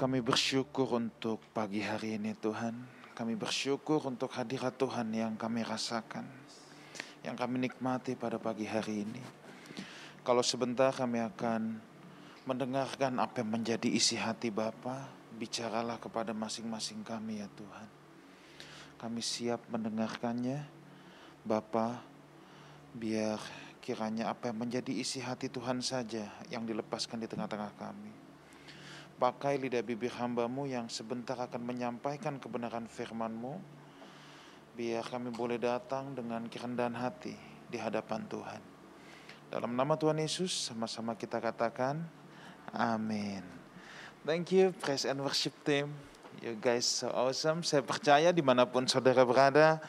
Kami bersyukur untuk pagi hari ini Tuhan. Kami bersyukur untuk hadirat Tuhan yang kami rasakan. Yang kami nikmati pada pagi hari ini. Kalau sebentar kami akan mendengarkan apa yang menjadi isi hati Bapa, bicaralah kepada masing-masing kami ya Tuhan. Kami siap mendengarkannya. Bapa, biar kiranya apa yang menjadi isi hati Tuhan saja yang dilepaskan di tengah-tengah kami. Pakai lidah bibir hambamu yang sebentar akan menyampaikan kebenaran firmanmu, biar kami boleh datang dengan kerendahan hati di hadapan Tuhan. Dalam nama Tuhan Yesus, sama-sama kita katakan, amin. Thank you, praise and worship team. You guys so awesome. Saya percaya di mana pun saudara berada,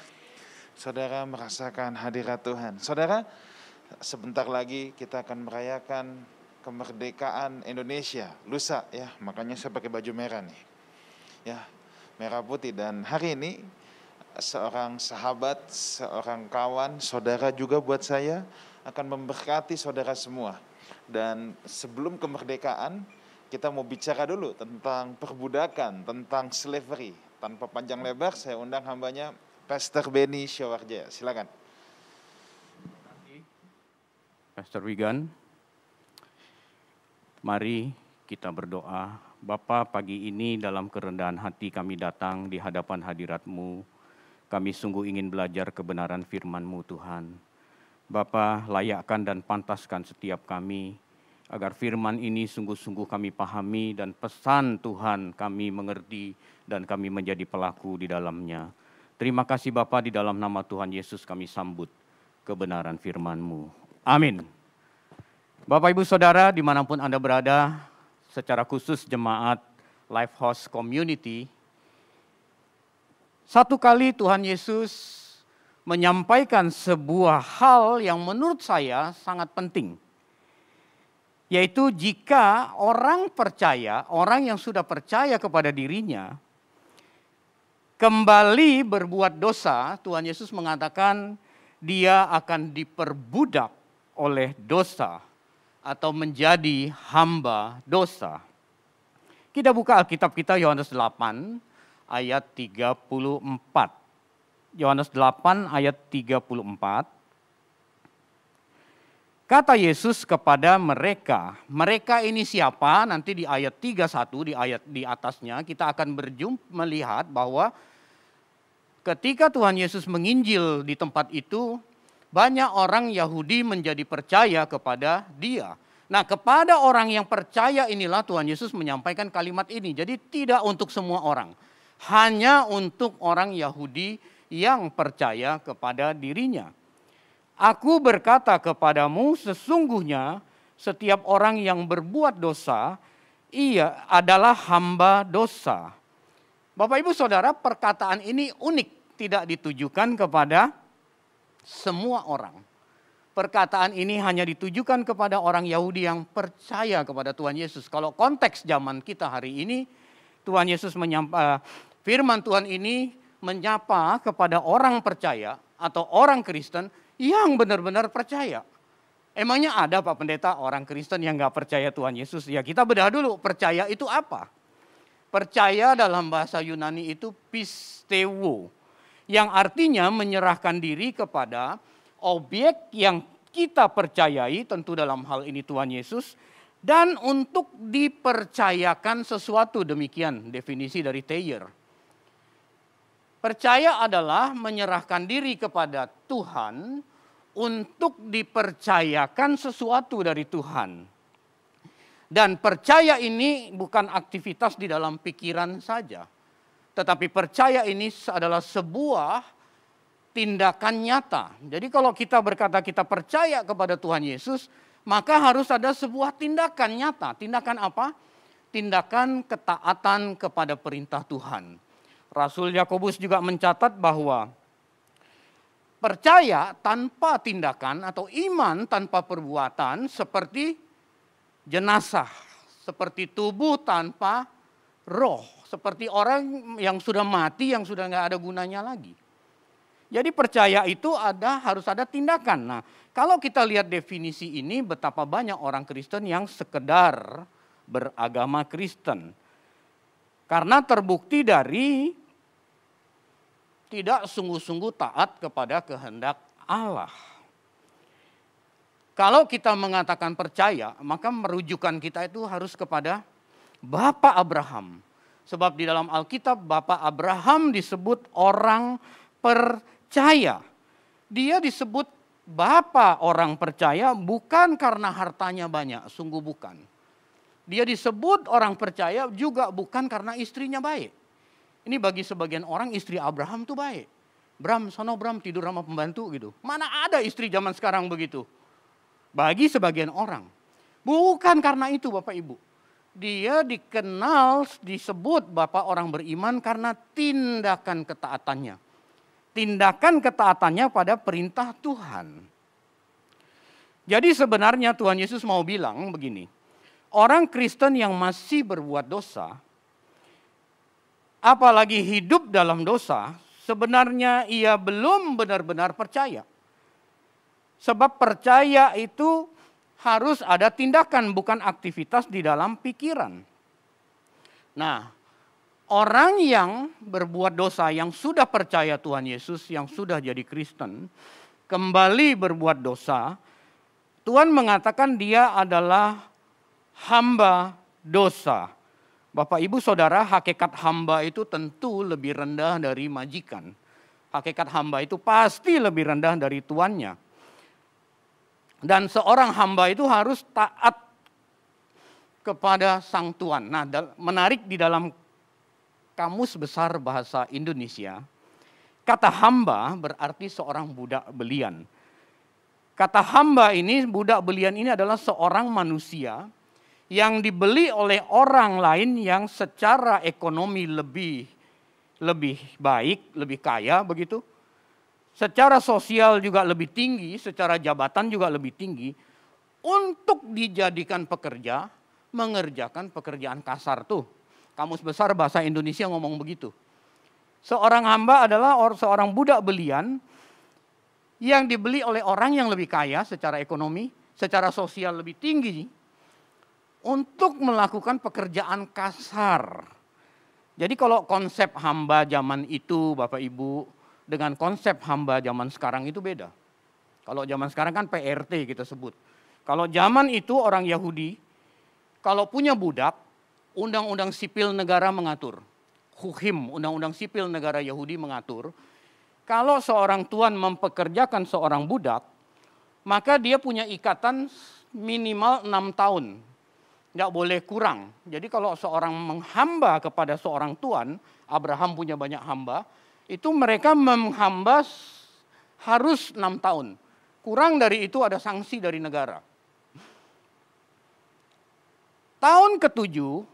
saudara merasakan hadirat Tuhan. Saudara, sebentar lagi kita akan merayakan kemerdekaan Indonesia. Lusa ya. Makanya saya pakai baju merah nih. Ya merah putih. Dan hari ini seorang sahabat seorang kawan saudara juga buat saya akan memberkati saudara semua. Dan sebelum kemerdekaan kita mau bicara dulu tentang perbudakan tentang slavery. Tanpa panjang lebar saya undang hambanya Pastor Benny Syawarjaya silakan. Pastor Wigan Mari kita berdoa. Bapa pagi ini dalam kerendahan hati kami datang di hadapan hadiratmu. Kami sungguh ingin belajar kebenaran firman-Mu Tuhan. Bapa layakkan dan pantaskan setiap kami agar firman ini sungguh-sungguh kami pahami dan pesan Tuhan kami mengerti dan kami menjadi pelaku di dalamnya. Terima kasih Bapa di dalam nama Tuhan Yesus kami sambut kebenaran firman-Mu. Amin. Bapak Ibu Saudara di mana pun Anda berada, secara khusus jemaat Life House Community, satu kali Tuhan Yesus menyampaikan sebuah hal yang menurut saya sangat penting. Yaitu jika orang percaya, orang yang sudah percaya kepada dirinya, kembali berbuat dosa, Tuhan Yesus mengatakan dia akan diperbudak oleh dosa atau menjadi hamba dosa. Kita buka Alkitab kita Yohanes 8 ayat 34. Yohanes 8 ayat 34. Kata Yesus kepada mereka, mereka ini siapa? Nanti di ayat 31 di ayat di atasnya kita akan berjumpa melihat bahwa ketika Tuhan Yesus menginjil di tempat itu, banyak orang Yahudi menjadi percaya kepada dia. Nah, kepada orang yang percaya inilah Tuhan Yesus menyampaikan kalimat ini. Jadi tidak untuk semua orang. Hanya untuk orang Yahudi yang percaya kepada dirinya. Aku berkata kepadamu sesungguhnya setiap orang yang berbuat dosa ia adalah hamba dosa. Bapak Ibu Saudara, perkataan ini unik, tidak ditujukan kepada semua orang. Perkataan ini hanya ditujukan kepada orang Yahudi yang percaya kepada Tuhan Yesus. Kalau konteks zaman kita hari ini, Tuhan Yesus menyapa, eh, firman Tuhan ini menyapa kepada orang percaya atau orang Kristen yang benar-benar percaya. Emangnya ada Pak Pendeta orang Kristen yang nggak percaya Tuhan Yesus? Ya kita bedah dulu, percaya itu apa? Percaya dalam bahasa Yunani itu pistewo yang artinya menyerahkan diri kepada objek yang kita percayai, tentu dalam hal ini Tuhan Yesus, dan untuk dipercayakan sesuatu demikian definisi dari Thayer. Percaya adalah menyerahkan diri kepada Tuhan untuk dipercayakan sesuatu dari Tuhan. Dan percaya ini bukan aktivitas di dalam pikiran saja tetapi percaya ini adalah sebuah tindakan nyata. Jadi kalau kita berkata kita percaya kepada Tuhan Yesus, maka harus ada sebuah tindakan nyata. Tindakan apa? Tindakan ketaatan kepada perintah Tuhan. Rasul Yakobus juga mencatat bahwa percaya tanpa tindakan atau iman tanpa perbuatan seperti jenazah, seperti tubuh tanpa roh seperti orang yang sudah mati yang sudah nggak ada gunanya lagi. Jadi percaya itu ada harus ada tindakan. Nah, kalau kita lihat definisi ini betapa banyak orang Kristen yang sekedar beragama Kristen. Karena terbukti dari tidak sungguh-sungguh taat kepada kehendak Allah. Kalau kita mengatakan percaya, maka merujukan kita itu harus kepada Bapak Abraham. Sebab di dalam Alkitab Bapak Abraham disebut orang percaya. Dia disebut Bapak orang percaya bukan karena hartanya banyak, sungguh bukan dia disebut orang percaya juga bukan karena istrinya baik. Ini bagi sebagian orang istri Abraham tuh baik. Bram, sono Bram tidur sama pembantu gitu. Mana ada istri zaman sekarang begitu? Bagi sebagian orang. Bukan karena itu Bapak Ibu. Dia dikenal, disebut Bapak orang beriman karena tindakan ketaatannya. Tindakan ketaatannya pada perintah Tuhan. Jadi sebenarnya Tuhan Yesus mau bilang begini orang Kristen yang masih berbuat dosa, apalagi hidup dalam dosa, sebenarnya ia belum benar-benar percaya. Sebab percaya itu harus ada tindakan, bukan aktivitas di dalam pikiran. Nah, orang yang berbuat dosa, yang sudah percaya Tuhan Yesus, yang sudah jadi Kristen, kembali berbuat dosa, Tuhan mengatakan dia adalah hamba dosa. Bapak Ibu Saudara, hakikat hamba itu tentu lebih rendah dari majikan. Hakikat hamba itu pasti lebih rendah dari tuannya. Dan seorang hamba itu harus taat kepada sang tuan. Nah, menarik di dalam kamus besar bahasa Indonesia, kata hamba berarti seorang budak belian. Kata hamba ini, budak belian ini adalah seorang manusia yang dibeli oleh orang lain yang secara ekonomi lebih lebih baik, lebih kaya begitu. Secara sosial juga lebih tinggi, secara jabatan juga lebih tinggi untuk dijadikan pekerja mengerjakan pekerjaan kasar tuh. Kamus besar bahasa Indonesia ngomong begitu. Seorang hamba adalah or, seorang budak belian yang dibeli oleh orang yang lebih kaya secara ekonomi, secara sosial lebih tinggi, untuk melakukan pekerjaan kasar. Jadi kalau konsep hamba zaman itu Bapak Ibu dengan konsep hamba zaman sekarang itu beda. Kalau zaman sekarang kan PRT kita sebut. Kalau zaman itu orang Yahudi kalau punya budak, undang-undang sipil negara mengatur. Hukim, undang-undang sipil negara Yahudi mengatur, kalau seorang tuan mempekerjakan seorang budak, maka dia punya ikatan minimal enam tahun nggak boleh kurang. Jadi kalau seorang menghamba kepada seorang tuan, Abraham punya banyak hamba, itu mereka menghamba harus enam tahun. Kurang dari itu ada sanksi dari negara. Tahun ketujuh,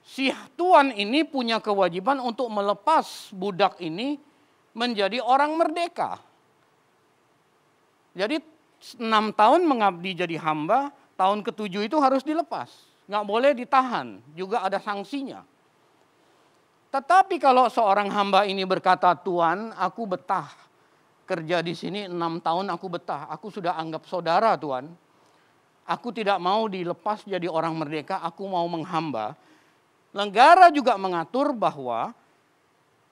si tuan ini punya kewajiban untuk melepas budak ini menjadi orang merdeka. Jadi enam tahun mengabdi jadi hamba, tahun ketujuh itu harus dilepas. Nggak boleh ditahan, juga ada sanksinya. Tetapi kalau seorang hamba ini berkata, Tuhan aku betah kerja di sini enam tahun aku betah. Aku sudah anggap saudara Tuhan. Aku tidak mau dilepas jadi orang merdeka, aku mau menghamba. Negara juga mengatur bahwa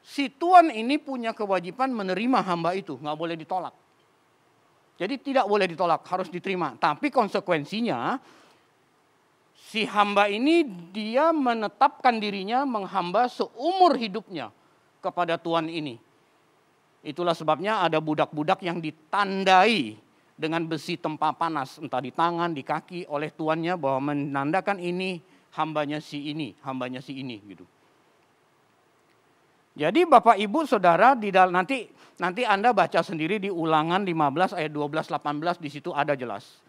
si tuan ini punya kewajiban menerima hamba itu, nggak boleh ditolak. Jadi tidak boleh ditolak, harus diterima. Tapi konsekuensinya si hamba ini dia menetapkan dirinya menghamba seumur hidupnya kepada Tuhan ini. Itulah sebabnya ada budak-budak yang ditandai dengan besi tempa panas, entah di tangan, di kaki oleh tuannya bahwa menandakan ini hambanya si ini, hambanya si ini gitu. Jadi Bapak Ibu Saudara di nanti nanti Anda baca sendiri di Ulangan 15 ayat 12 18 di situ ada jelas.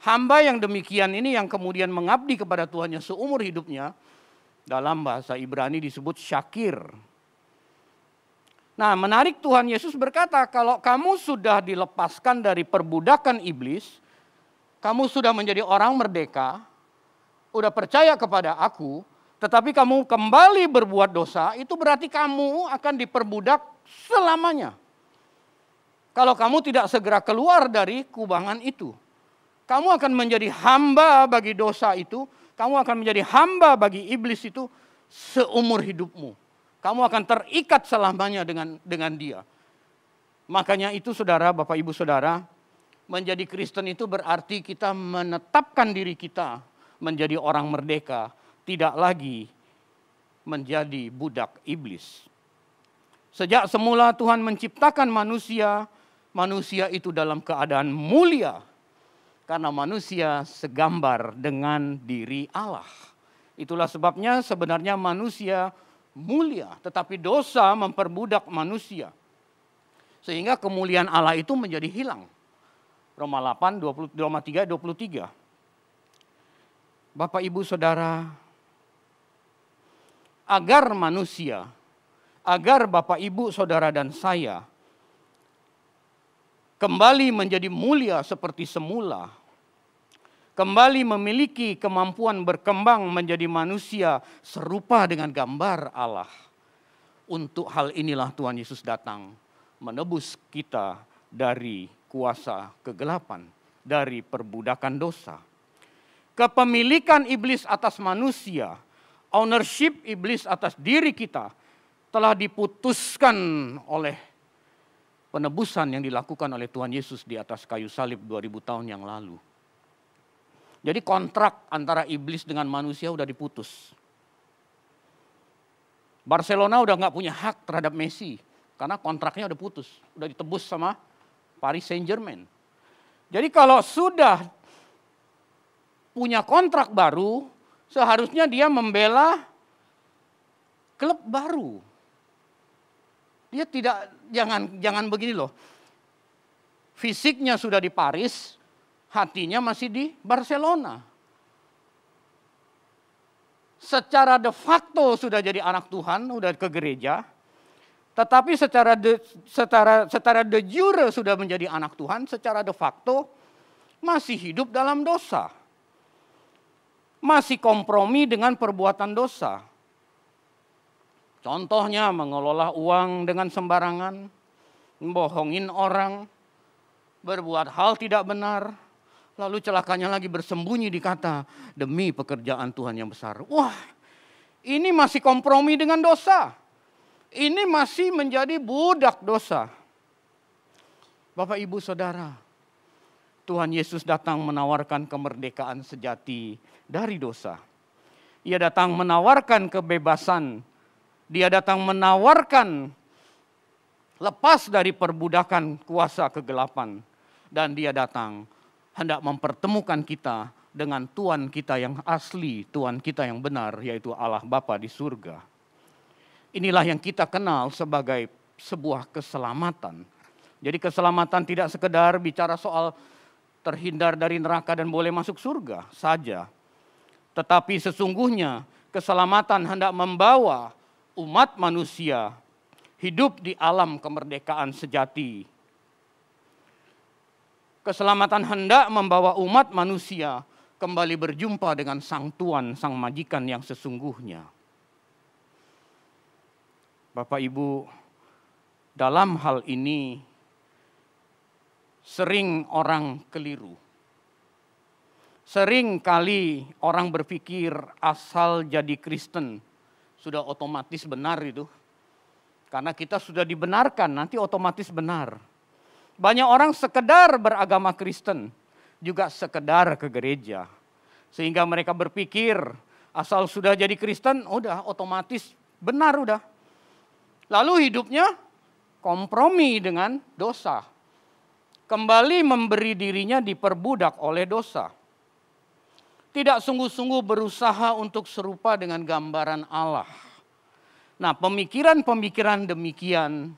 Hamba yang demikian ini yang kemudian mengabdi kepada Tuhannya seumur hidupnya dalam bahasa Ibrani disebut syakir. Nah, menarik Tuhan Yesus berkata, kalau kamu sudah dilepaskan dari perbudakan iblis, kamu sudah menjadi orang merdeka, udah percaya kepada aku, tetapi kamu kembali berbuat dosa, itu berarti kamu akan diperbudak selamanya. Kalau kamu tidak segera keluar dari kubangan itu, kamu akan menjadi hamba bagi dosa itu, kamu akan menjadi hamba bagi iblis itu seumur hidupmu. Kamu akan terikat selamanya dengan dengan dia. Makanya itu saudara, Bapak Ibu Saudara, menjadi Kristen itu berarti kita menetapkan diri kita menjadi orang merdeka, tidak lagi menjadi budak iblis. Sejak semula Tuhan menciptakan manusia, manusia itu dalam keadaan mulia karena manusia segambar dengan diri Allah. Itulah sebabnya sebenarnya manusia mulia, tetapi dosa memperbudak manusia. Sehingga kemuliaan Allah itu menjadi hilang. Roma 8, 20, Roma 3, 23. Bapak, Ibu, Saudara, agar manusia, agar Bapak, Ibu, Saudara, dan saya kembali menjadi mulia seperti semula, kembali memiliki kemampuan berkembang menjadi manusia serupa dengan gambar Allah. Untuk hal inilah Tuhan Yesus datang menebus kita dari kuasa kegelapan, dari perbudakan dosa. Kepemilikan iblis atas manusia, ownership iblis atas diri kita telah diputuskan oleh penebusan yang dilakukan oleh Tuhan Yesus di atas kayu salib 2000 tahun yang lalu. Jadi kontrak antara iblis dengan manusia udah diputus. Barcelona udah nggak punya hak terhadap Messi karena kontraknya udah putus, udah ditebus sama Paris Saint Germain. Jadi kalau sudah punya kontrak baru, seharusnya dia membela klub baru. Dia tidak jangan jangan begini loh. Fisiknya sudah di Paris, hatinya masih di Barcelona. Secara de facto sudah jadi anak Tuhan, sudah ke gereja, tetapi secara de, secara secara de jure sudah menjadi anak Tuhan, secara de facto masih hidup dalam dosa. Masih kompromi dengan perbuatan dosa. Contohnya mengelola uang dengan sembarangan, membohongin orang, berbuat hal tidak benar, Lalu celakanya lagi bersembunyi di kata, demi pekerjaan Tuhan yang besar. Wah, ini masih kompromi dengan dosa. Ini masih menjadi budak dosa. Bapak, Ibu, Saudara, Tuhan Yesus datang menawarkan kemerdekaan sejati dari dosa. Ia datang menawarkan kebebasan. Dia datang menawarkan lepas dari perbudakan kuasa kegelapan. Dan dia datang hendak mempertemukan kita dengan Tuhan kita yang asli, Tuhan kita yang benar, yaitu Allah Bapa di surga. Inilah yang kita kenal sebagai sebuah keselamatan. Jadi keselamatan tidak sekedar bicara soal terhindar dari neraka dan boleh masuk surga saja. Tetapi sesungguhnya keselamatan hendak membawa umat manusia hidup di alam kemerdekaan sejati Keselamatan hendak membawa umat manusia kembali berjumpa dengan sang tuan, sang majikan yang sesungguhnya. Bapak Ibu, dalam hal ini sering orang keliru. Sering kali orang berpikir asal jadi Kristen sudah otomatis benar itu. Karena kita sudah dibenarkan, nanti otomatis benar. Banyak orang sekedar beragama Kristen, juga sekedar ke gereja. Sehingga mereka berpikir, asal sudah jadi Kristen, udah otomatis benar udah. Lalu hidupnya kompromi dengan dosa. Kembali memberi dirinya diperbudak oleh dosa. Tidak sungguh-sungguh berusaha untuk serupa dengan gambaran Allah. Nah, pemikiran-pemikiran demikian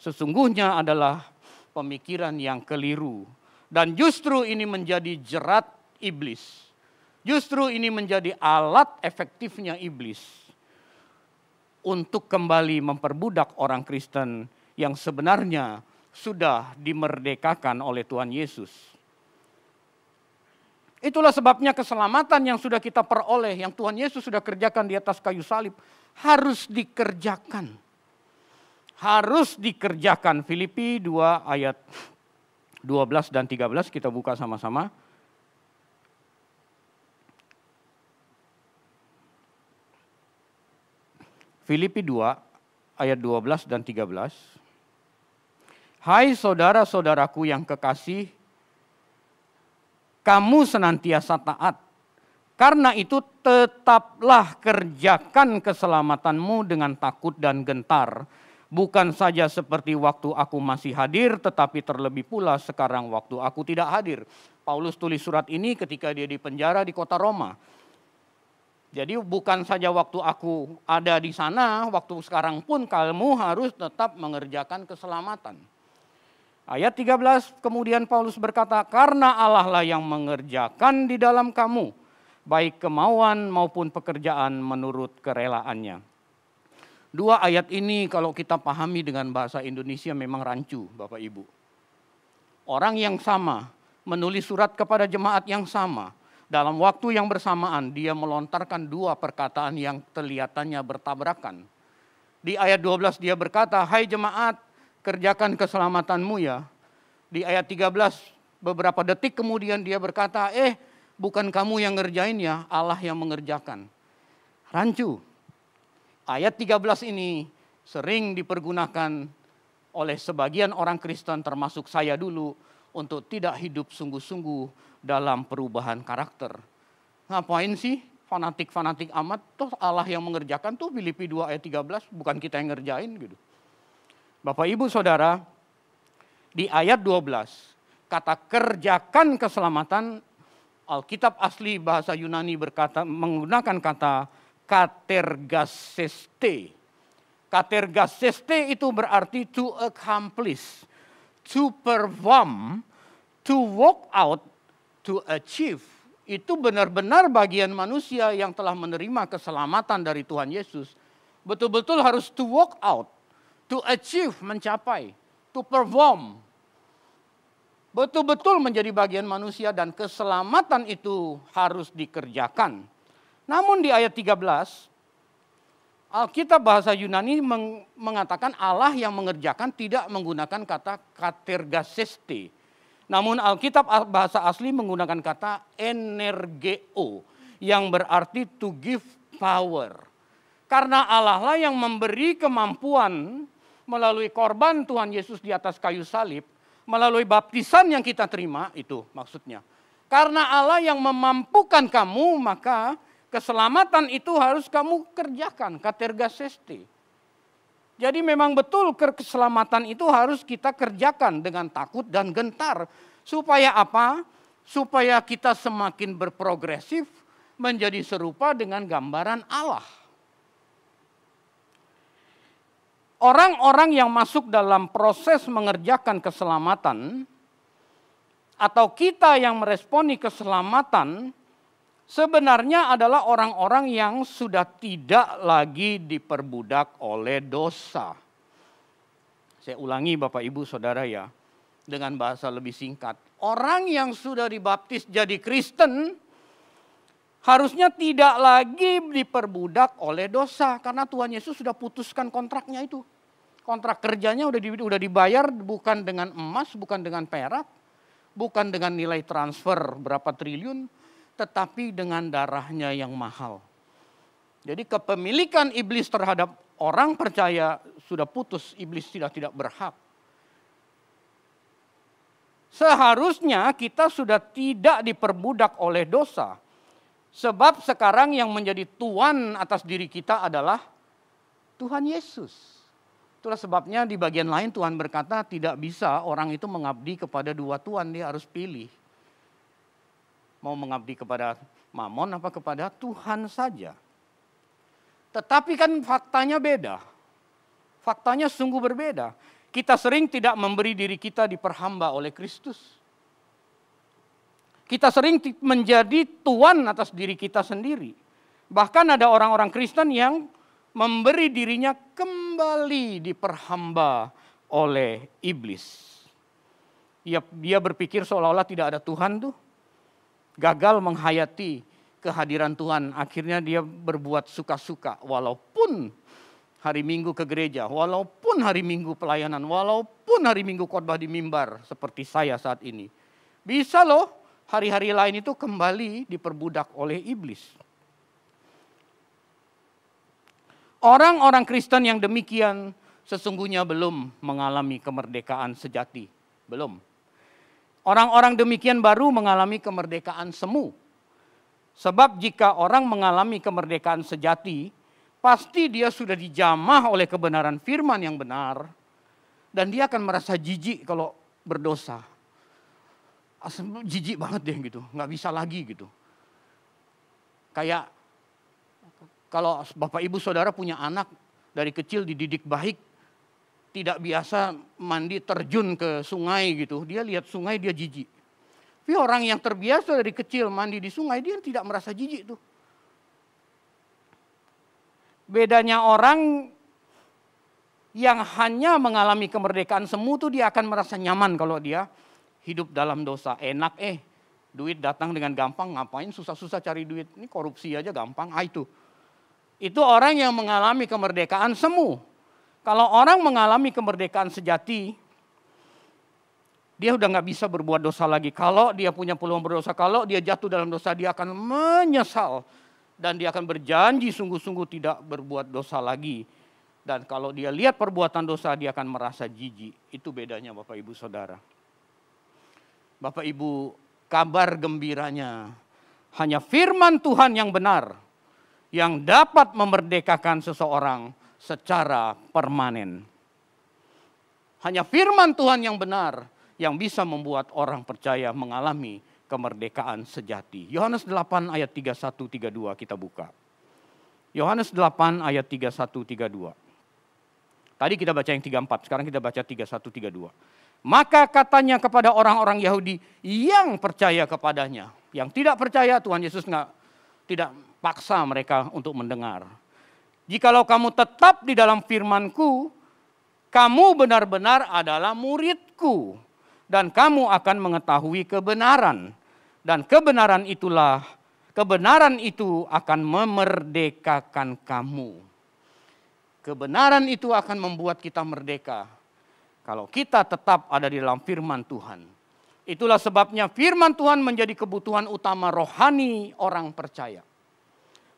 sesungguhnya adalah pemikiran yang keliru. Dan justru ini menjadi jerat iblis. Justru ini menjadi alat efektifnya iblis untuk kembali memperbudak orang Kristen yang sebenarnya sudah dimerdekakan oleh Tuhan Yesus. Itulah sebabnya keselamatan yang sudah kita peroleh, yang Tuhan Yesus sudah kerjakan di atas kayu salib, harus dikerjakan harus dikerjakan. Filipi 2 ayat 12 dan 13 kita buka sama-sama. Filipi 2 ayat 12 dan 13. Hai saudara-saudaraku yang kekasih, kamu senantiasa taat. Karena itu tetaplah kerjakan keselamatanmu dengan takut dan gentar. Bukan saja seperti waktu aku masih hadir, tetapi terlebih pula sekarang waktu aku tidak hadir. Paulus tulis surat ini ketika dia di penjara di kota Roma. Jadi bukan saja waktu aku ada di sana, waktu sekarang pun kamu harus tetap mengerjakan keselamatan. Ayat 13 kemudian Paulus berkata, karena Allah lah yang mengerjakan di dalam kamu, baik kemauan maupun pekerjaan menurut kerelaannya. Dua ayat ini kalau kita pahami dengan bahasa Indonesia memang rancu Bapak Ibu. Orang yang sama, menulis surat kepada jemaat yang sama, dalam waktu yang bersamaan dia melontarkan dua perkataan yang kelihatannya bertabrakan. Di ayat 12 dia berkata, hai jemaat, kerjakan keselamatanmu ya. Di ayat 13 beberapa detik kemudian dia berkata, eh bukan kamu yang ngerjain ya, Allah yang mengerjakan. Rancu. Ayat 13 ini sering dipergunakan oleh sebagian orang Kristen termasuk saya dulu untuk tidak hidup sungguh-sungguh dalam perubahan karakter. Ngapain sih fanatik-fanatik amat? Toh Allah yang mengerjakan tuh Filipi 2 ayat 13, bukan kita yang ngerjain gitu. Bapak Ibu Saudara, di ayat 12 kata kerjakan keselamatan Alkitab asli bahasa Yunani berkata menggunakan kata katergaseste. Katergaseste itu berarti to accomplish, to perform, to walk out, to achieve. Itu benar-benar bagian manusia yang telah menerima keselamatan dari Tuhan Yesus. Betul-betul harus to walk out to achieve, mencapai, to perform. Betul-betul menjadi bagian manusia dan keselamatan itu harus dikerjakan. Namun di ayat 13, Alkitab bahasa Yunani mengatakan Allah yang mengerjakan tidak menggunakan kata katergaseste. Namun Alkitab bahasa asli menggunakan kata energeo yang berarti to give power. Karena Allah lah yang memberi kemampuan melalui korban Tuhan Yesus di atas kayu salib, melalui baptisan yang kita terima, itu maksudnya. Karena Allah yang memampukan kamu, maka keselamatan itu harus kamu kerjakan, katergaseste. Jadi memang betul keselamatan itu harus kita kerjakan dengan takut dan gentar. Supaya apa? Supaya kita semakin berprogresif menjadi serupa dengan gambaran Allah. Orang-orang yang masuk dalam proses mengerjakan keselamatan atau kita yang meresponi keselamatan sebenarnya adalah orang-orang yang sudah tidak lagi diperbudak oleh dosa. Saya ulangi Bapak Ibu Saudara ya, dengan bahasa lebih singkat. Orang yang sudah dibaptis jadi Kristen harusnya tidak lagi diperbudak oleh dosa karena Tuhan Yesus sudah putuskan kontraknya itu kontrak kerjanya udah di, udah dibayar bukan dengan emas, bukan dengan perak, bukan dengan nilai transfer berapa triliun, tetapi dengan darahnya yang mahal. Jadi kepemilikan iblis terhadap orang percaya sudah putus, iblis tidak tidak berhak. Seharusnya kita sudah tidak diperbudak oleh dosa. Sebab sekarang yang menjadi tuan atas diri kita adalah Tuhan Yesus. Itulah sebabnya di bagian lain Tuhan berkata tidak bisa orang itu mengabdi kepada dua Tuhan, dia harus pilih. Mau mengabdi kepada Mamon apa kepada Tuhan saja. Tetapi kan faktanya beda. Faktanya sungguh berbeda. Kita sering tidak memberi diri kita diperhamba oleh Kristus. Kita sering menjadi tuan atas diri kita sendiri. Bahkan ada orang-orang Kristen yang memberi dirinya kembali diperhamba oleh iblis. Dia, dia berpikir seolah-olah tidak ada Tuhan tuh. Gagal menghayati kehadiran Tuhan. Akhirnya dia berbuat suka-suka. Walaupun hari Minggu ke gereja, walaupun hari Minggu pelayanan, walaupun hari Minggu khotbah di mimbar seperti saya saat ini. Bisa loh hari-hari lain itu kembali diperbudak oleh iblis. Orang-orang Kristen yang demikian sesungguhnya belum mengalami kemerdekaan sejati. Belum. Orang-orang demikian baru mengalami kemerdekaan semu. Sebab jika orang mengalami kemerdekaan sejati, pasti dia sudah dijamah oleh kebenaran firman yang benar. Dan dia akan merasa jijik kalau berdosa. Jijik banget deh gitu, nggak bisa lagi gitu. Kayak kalau bapak ibu saudara punya anak dari kecil dididik baik, tidak biasa mandi terjun ke sungai gitu, dia lihat sungai dia jijik. Tapi orang yang terbiasa dari kecil mandi di sungai, dia tidak merasa jijik tuh. Bedanya orang yang hanya mengalami kemerdekaan semu tuh dia akan merasa nyaman kalau dia hidup dalam dosa. Enak eh, duit datang dengan gampang, ngapain susah-susah cari duit. Ini korupsi aja gampang, ah itu. Itu orang yang mengalami kemerdekaan semu. Kalau orang mengalami kemerdekaan sejati, dia udah nggak bisa berbuat dosa lagi. Kalau dia punya peluang berdosa, kalau dia jatuh dalam dosa, dia akan menyesal dan dia akan berjanji sungguh-sungguh tidak berbuat dosa lagi. Dan kalau dia lihat perbuatan dosa, dia akan merasa jijik. Itu bedanya Bapak Ibu Saudara. Bapak Ibu, kabar gembiranya hanya firman Tuhan yang benar yang dapat memerdekakan seseorang secara permanen. Hanya firman Tuhan yang benar yang bisa membuat orang percaya mengalami kemerdekaan sejati. Yohanes 8 ayat 31 32 kita buka. Yohanes 8 ayat 31 32. Tadi kita baca yang 34, sekarang kita baca 31 32. Maka katanya kepada orang-orang Yahudi yang percaya kepadanya. Yang tidak percaya Tuhan Yesus nggak tidak paksa mereka untuk mendengar. Jikalau kamu tetap di dalam firmanku, kamu benar-benar adalah muridku dan kamu akan mengetahui kebenaran. Dan kebenaran itulah, kebenaran itu akan memerdekakan kamu. Kebenaran itu akan membuat kita merdeka. Kalau kita tetap ada di dalam firman Tuhan. Itulah sebabnya firman Tuhan menjadi kebutuhan utama rohani orang percaya.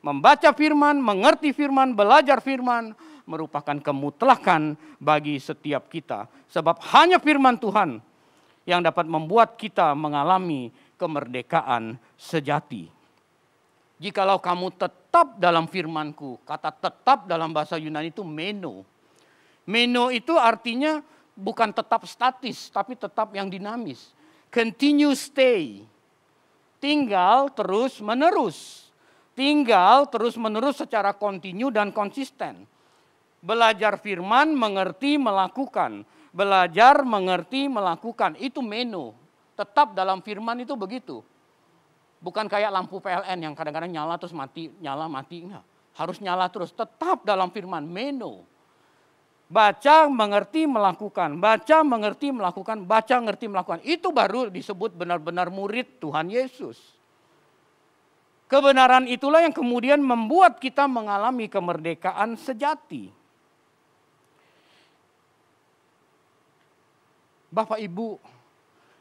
Membaca firman, mengerti firman, belajar firman merupakan kemutlakan bagi setiap kita. Sebab hanya firman Tuhan yang dapat membuat kita mengalami kemerdekaan sejati. Jikalau kamu tetap dalam firmanku, kata tetap dalam bahasa Yunani itu meno. Meno itu artinya bukan tetap statis, tapi tetap yang dinamis. Continue stay. Tinggal terus menerus. Tinggal terus menerus secara kontinu dan konsisten. Belajar firman, mengerti, melakukan belajar, mengerti, melakukan. Itu menu. Tetap dalam firman itu begitu. Bukan kayak lampu PLN yang kadang-kadang nyala terus mati, nyala mati. Enggak. Harus nyala terus. Tetap dalam firman, menu. Baca, mengerti, melakukan. Baca, mengerti, melakukan. Baca, mengerti, melakukan. Itu baru disebut benar-benar murid Tuhan Yesus. Kebenaran itulah yang kemudian membuat kita mengalami kemerdekaan sejati. Bapak Ibu,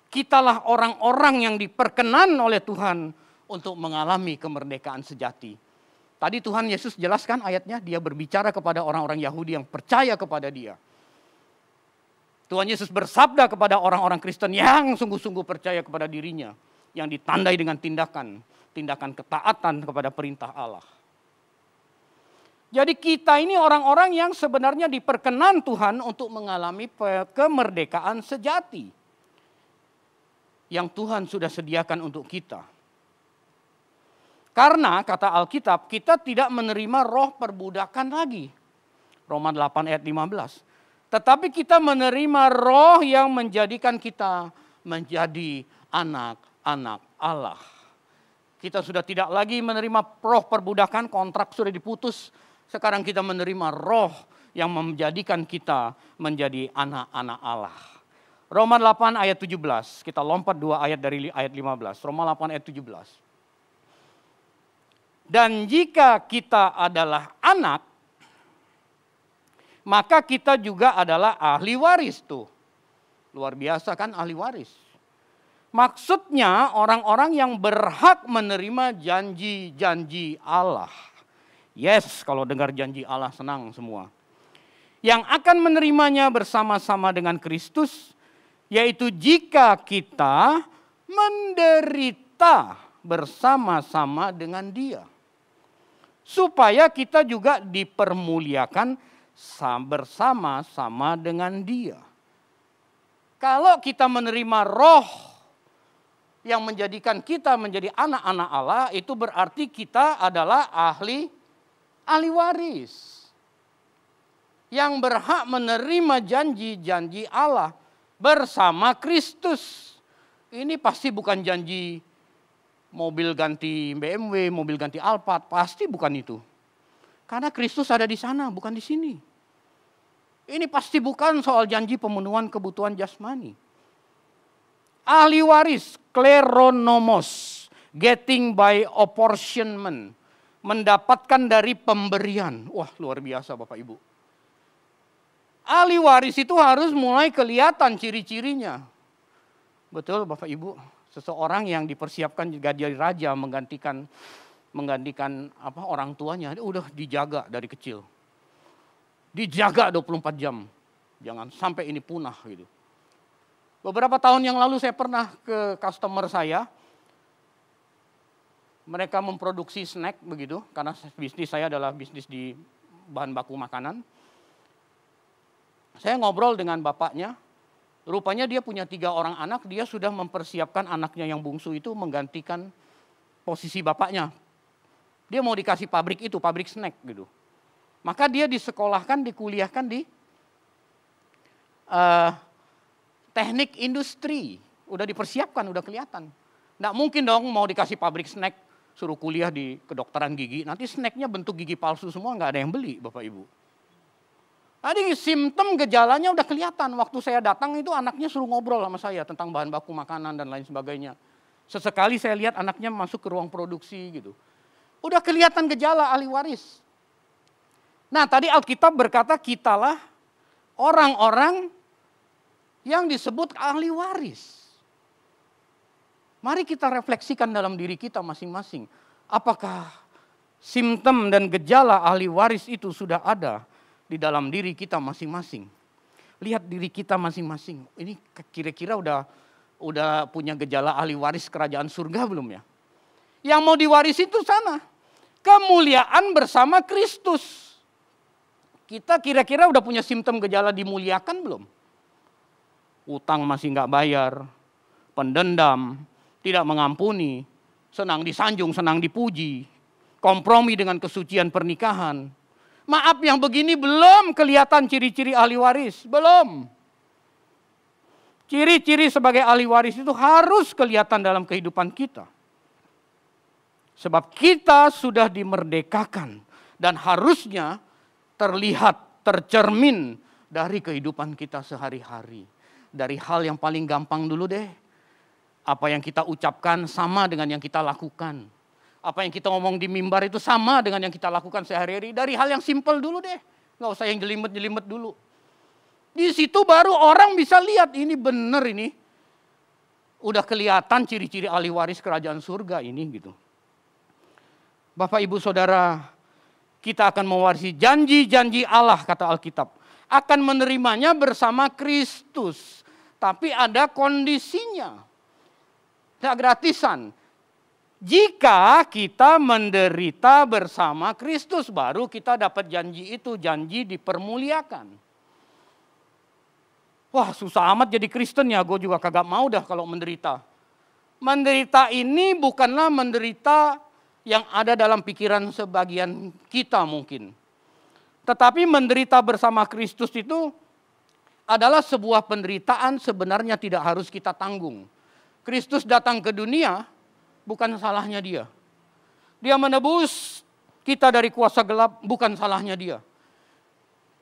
kitalah orang-orang yang diperkenan oleh Tuhan untuk mengalami kemerdekaan sejati. Tadi Tuhan Yesus jelaskan ayatnya, dia berbicara kepada orang-orang Yahudi yang percaya kepada dia. Tuhan Yesus bersabda kepada orang-orang Kristen yang sungguh-sungguh percaya kepada dirinya. Yang ditandai dengan tindakan, tindakan ketaatan kepada perintah Allah. Jadi kita ini orang-orang yang sebenarnya diperkenan Tuhan untuk mengalami kemerdekaan sejati. Yang Tuhan sudah sediakan untuk kita. Karena kata Alkitab kita tidak menerima roh perbudakan lagi. Roma 8 ayat 15. Tetapi kita menerima roh yang menjadikan kita menjadi anak-anak Allah. Kita sudah tidak lagi menerima roh perbudakan, kontrak sudah diputus sekarang kita menerima roh yang menjadikan kita menjadi anak-anak Allah. Roma 8 ayat 17. Kita lompat dua ayat dari ayat 15. Roma 8 ayat 17. Dan jika kita adalah anak, maka kita juga adalah ahli waris tuh. Luar biasa kan ahli waris. Maksudnya orang-orang yang berhak menerima janji-janji Allah Yes, kalau dengar janji Allah senang semua. Yang akan menerimanya bersama-sama dengan Kristus, yaitu jika kita menderita bersama-sama dengan Dia, supaya kita juga dipermuliakan bersama-sama dengan Dia. Kalau kita menerima Roh yang menjadikan kita menjadi anak-anak Allah, itu berarti kita adalah ahli ahli waris yang berhak menerima janji-janji Allah bersama Kristus. Ini pasti bukan janji mobil ganti BMW, mobil ganti Alphard, pasti bukan itu. Karena Kristus ada di sana, bukan di sini. Ini pasti bukan soal janji pemenuhan kebutuhan jasmani. Ahli waris, kleronomos, getting by apportionment, mendapatkan dari pemberian. Wah luar biasa Bapak Ibu. Ahli waris itu harus mulai kelihatan ciri-cirinya. Betul Bapak Ibu, seseorang yang dipersiapkan juga jadi raja menggantikan menggantikan apa orang tuanya, udah dijaga dari kecil dijaga 24 jam. Jangan sampai ini punah gitu. Beberapa tahun yang lalu saya pernah ke customer saya. Mereka memproduksi snack begitu, karena bisnis saya adalah bisnis di bahan baku makanan. Saya ngobrol dengan bapaknya, rupanya dia punya tiga orang anak, dia sudah mempersiapkan anaknya yang bungsu itu menggantikan posisi bapaknya. Dia mau dikasih pabrik itu, pabrik snack gitu. Maka dia disekolahkan, dikuliahkan di uh, teknik industri. Udah dipersiapkan, udah kelihatan. Nggak mungkin dong mau dikasih pabrik snack, suruh kuliah di kedokteran gigi. Nanti snacknya bentuk gigi palsu semua, nggak ada yang beli Bapak Ibu. Tadi simptom gejalanya udah kelihatan. Waktu saya datang itu anaknya suruh ngobrol sama saya tentang bahan baku makanan dan lain sebagainya. Sesekali saya lihat anaknya masuk ke ruang produksi gitu. Udah kelihatan gejala ahli waris. Nah tadi Alkitab berkata kitalah orang-orang yang disebut ahli waris. Mari kita refleksikan dalam diri kita masing-masing. Apakah simptom dan gejala ahli waris itu sudah ada di dalam diri kita masing-masing? Lihat diri kita masing-masing. Ini kira-kira udah udah punya gejala ahli waris kerajaan surga belum ya? Yang mau diwarisi itu sana. Kemuliaan bersama Kristus. Kita kira-kira udah punya simptom gejala dimuliakan belum? Utang masih nggak bayar, pendendam, tidak mengampuni, senang disanjung, senang dipuji, kompromi dengan kesucian pernikahan. Maaf yang begini belum kelihatan ciri-ciri ahli waris, belum. Ciri-ciri sebagai ahli waris itu harus kelihatan dalam kehidupan kita. Sebab kita sudah dimerdekakan dan harusnya terlihat, tercermin dari kehidupan kita sehari-hari. Dari hal yang paling gampang dulu deh. Apa yang kita ucapkan sama dengan yang kita lakukan. Apa yang kita ngomong di mimbar itu sama dengan yang kita lakukan sehari-hari. Dari hal yang simpel dulu deh. Nggak usah yang jelimet-jelimet dulu. Di situ baru orang bisa lihat ini benar ini. Udah kelihatan ciri-ciri ahli waris kerajaan surga ini gitu. Bapak ibu saudara kita akan mewarisi janji-janji Allah kata Alkitab. Akan menerimanya bersama Kristus. Tapi ada kondisinya. Tidak gratisan. Jika kita menderita bersama Kristus, baru kita dapat janji itu, janji dipermuliakan. Wah susah amat jadi Kristen ya, gue juga kagak mau dah kalau menderita. Menderita ini bukanlah menderita yang ada dalam pikiran sebagian kita mungkin. Tetapi menderita bersama Kristus itu adalah sebuah penderitaan sebenarnya tidak harus kita tanggung. Kristus datang ke dunia bukan salahnya dia. Dia menebus kita dari kuasa gelap bukan salahnya dia.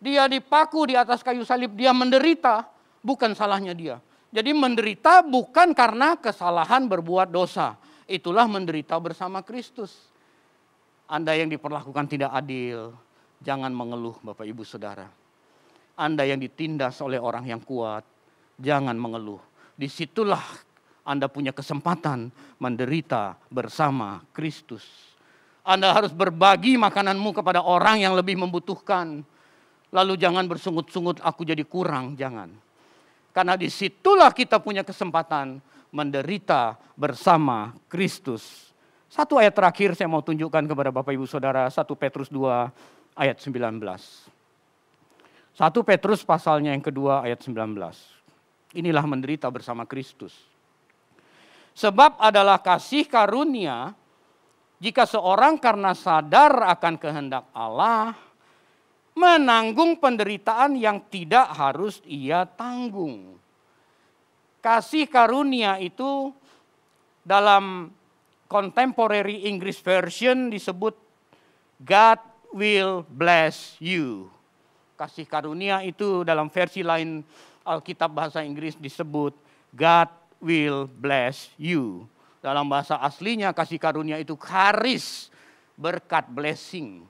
Dia dipaku di atas kayu salib, dia menderita bukan salahnya dia. Jadi menderita bukan karena kesalahan berbuat dosa, itulah menderita bersama Kristus. Anda yang diperlakukan tidak adil, jangan mengeluh Bapak Ibu Saudara. Anda yang ditindas oleh orang yang kuat, jangan mengeluh. Di situlah Anda punya kesempatan menderita bersama Kristus. Anda harus berbagi makananmu kepada orang yang lebih membutuhkan. Lalu jangan bersungut-sungut aku jadi kurang, jangan. Karena di situlah kita punya kesempatan menderita bersama Kristus. Satu ayat terakhir saya mau tunjukkan kepada Bapak Ibu Saudara, 1 Petrus 2 ayat 19. 1 Petrus pasalnya yang kedua ayat 19. Inilah menderita bersama Kristus. Sebab adalah kasih karunia jika seorang karena sadar akan kehendak Allah, menanggung penderitaan yang tidak harus ia tanggung. Kasih karunia itu dalam contemporary English version disebut God will bless you. Kasih karunia itu dalam versi lain Alkitab bahasa Inggris disebut God will bless you. Dalam bahasa aslinya kasih karunia itu karis, berkat blessing.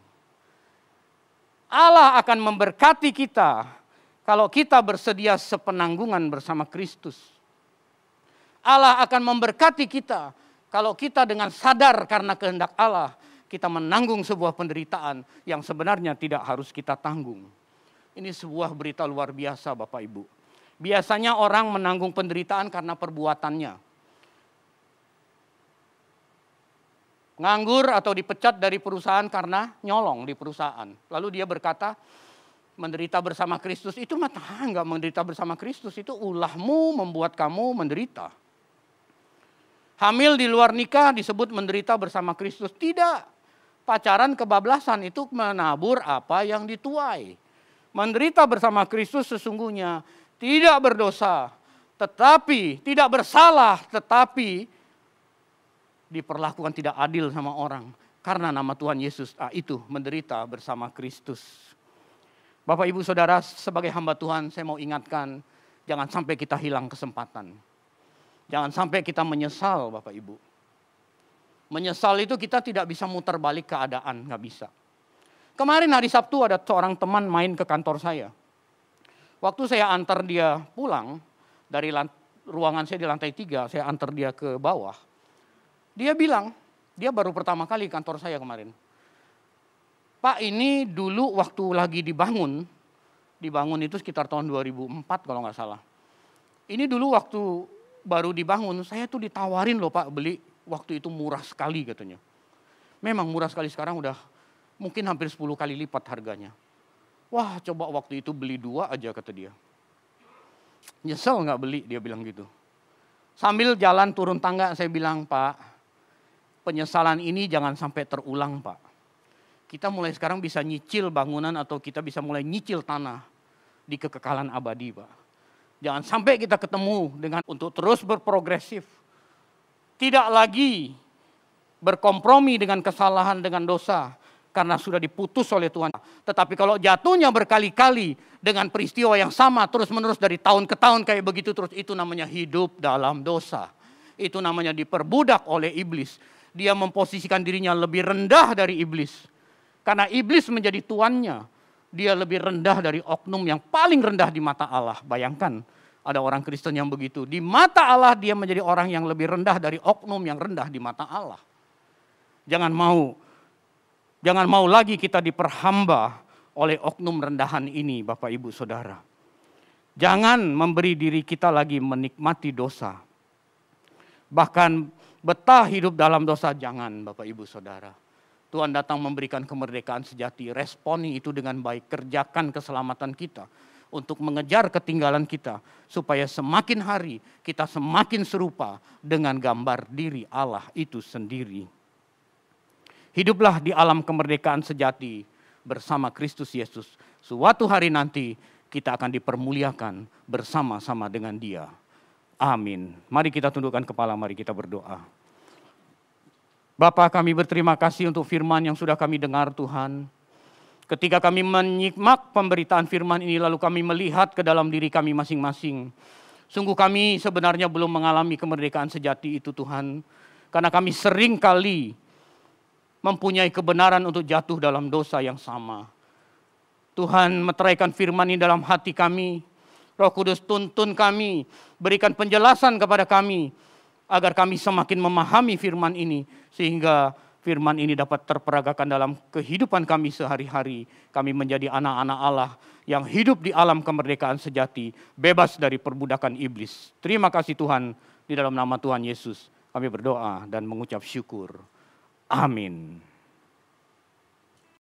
Allah akan memberkati kita kalau kita bersedia sepenanggungan bersama Kristus. Allah akan memberkati kita kalau kita dengan sadar karena kehendak Allah kita menanggung sebuah penderitaan yang sebenarnya tidak harus kita tanggung. Ini sebuah berita luar biasa Bapak Ibu. Biasanya orang menanggung penderitaan karena perbuatannya nganggur atau dipecat dari perusahaan karena nyolong di perusahaan. Lalu dia berkata, menderita bersama Kristus itu mah enggak menderita bersama Kristus itu ulahmu membuat kamu menderita. Hamil di luar nikah disebut menderita bersama Kristus. Tidak. Pacaran kebablasan itu menabur apa yang dituai. Menderita bersama Kristus sesungguhnya tidak berdosa, tetapi tidak bersalah, tetapi diperlakukan tidak adil sama orang karena nama Tuhan Yesus ah, itu menderita bersama Kristus. Bapak Ibu Saudara, sebagai hamba Tuhan saya mau ingatkan jangan sampai kita hilang kesempatan. Jangan sampai kita menyesal Bapak Ibu. Menyesal itu kita tidak bisa muter balik keadaan, nggak bisa. Kemarin hari Sabtu ada seorang teman main ke kantor saya. Waktu saya antar dia pulang dari ruangan saya di lantai tiga, saya antar dia ke bawah dia bilang, dia baru pertama kali kantor saya kemarin. Pak ini dulu waktu lagi dibangun, dibangun itu sekitar tahun 2004 kalau nggak salah. Ini dulu waktu baru dibangun, saya tuh ditawarin loh Pak beli, waktu itu murah sekali katanya. Memang murah sekali sekarang udah mungkin hampir 10 kali lipat harganya. Wah coba waktu itu beli dua aja kata dia. Nyesel nggak beli dia bilang gitu. Sambil jalan turun tangga saya bilang Pak penyesalan ini jangan sampai terulang Pak. Kita mulai sekarang bisa nyicil bangunan atau kita bisa mulai nyicil tanah di kekekalan abadi Pak. Jangan sampai kita ketemu dengan untuk terus berprogresif. Tidak lagi berkompromi dengan kesalahan, dengan dosa. Karena sudah diputus oleh Tuhan. Tetapi kalau jatuhnya berkali-kali dengan peristiwa yang sama terus-menerus dari tahun ke tahun kayak begitu terus. Itu namanya hidup dalam dosa. Itu namanya diperbudak oleh iblis dia memposisikan dirinya lebih rendah dari iblis. Karena iblis menjadi tuannya, dia lebih rendah dari oknum yang paling rendah di mata Allah. Bayangkan ada orang Kristen yang begitu. Di mata Allah dia menjadi orang yang lebih rendah dari oknum yang rendah di mata Allah. Jangan mau jangan mau lagi kita diperhamba oleh oknum rendahan ini Bapak Ibu Saudara. Jangan memberi diri kita lagi menikmati dosa. Bahkan Betah hidup dalam dosa, jangan Bapak Ibu Saudara. Tuhan datang memberikan kemerdekaan sejati, responi itu dengan baik, kerjakan keselamatan kita untuk mengejar ketinggalan kita supaya semakin hari kita semakin serupa dengan gambar diri Allah itu sendiri. Hiduplah di alam kemerdekaan sejati bersama Kristus Yesus. Suatu hari nanti kita akan dipermuliakan bersama-sama dengan Dia. Amin. Mari kita tundukkan kepala, mari kita berdoa. Bapak kami berterima kasih untuk firman yang sudah kami dengar Tuhan. Ketika kami menyimak pemberitaan firman ini lalu kami melihat ke dalam diri kami masing-masing. Sungguh kami sebenarnya belum mengalami kemerdekaan sejati itu Tuhan. Karena kami sering kali mempunyai kebenaran untuk jatuh dalam dosa yang sama. Tuhan meteraikan firman ini dalam hati kami Roh Kudus tuntun kami, berikan penjelasan kepada kami agar kami semakin memahami firman ini sehingga firman ini dapat terperagakan dalam kehidupan kami sehari-hari. Kami menjadi anak-anak Allah yang hidup di alam kemerdekaan sejati, bebas dari perbudakan iblis. Terima kasih Tuhan, di dalam nama Tuhan Yesus kami berdoa dan mengucap syukur. Amin.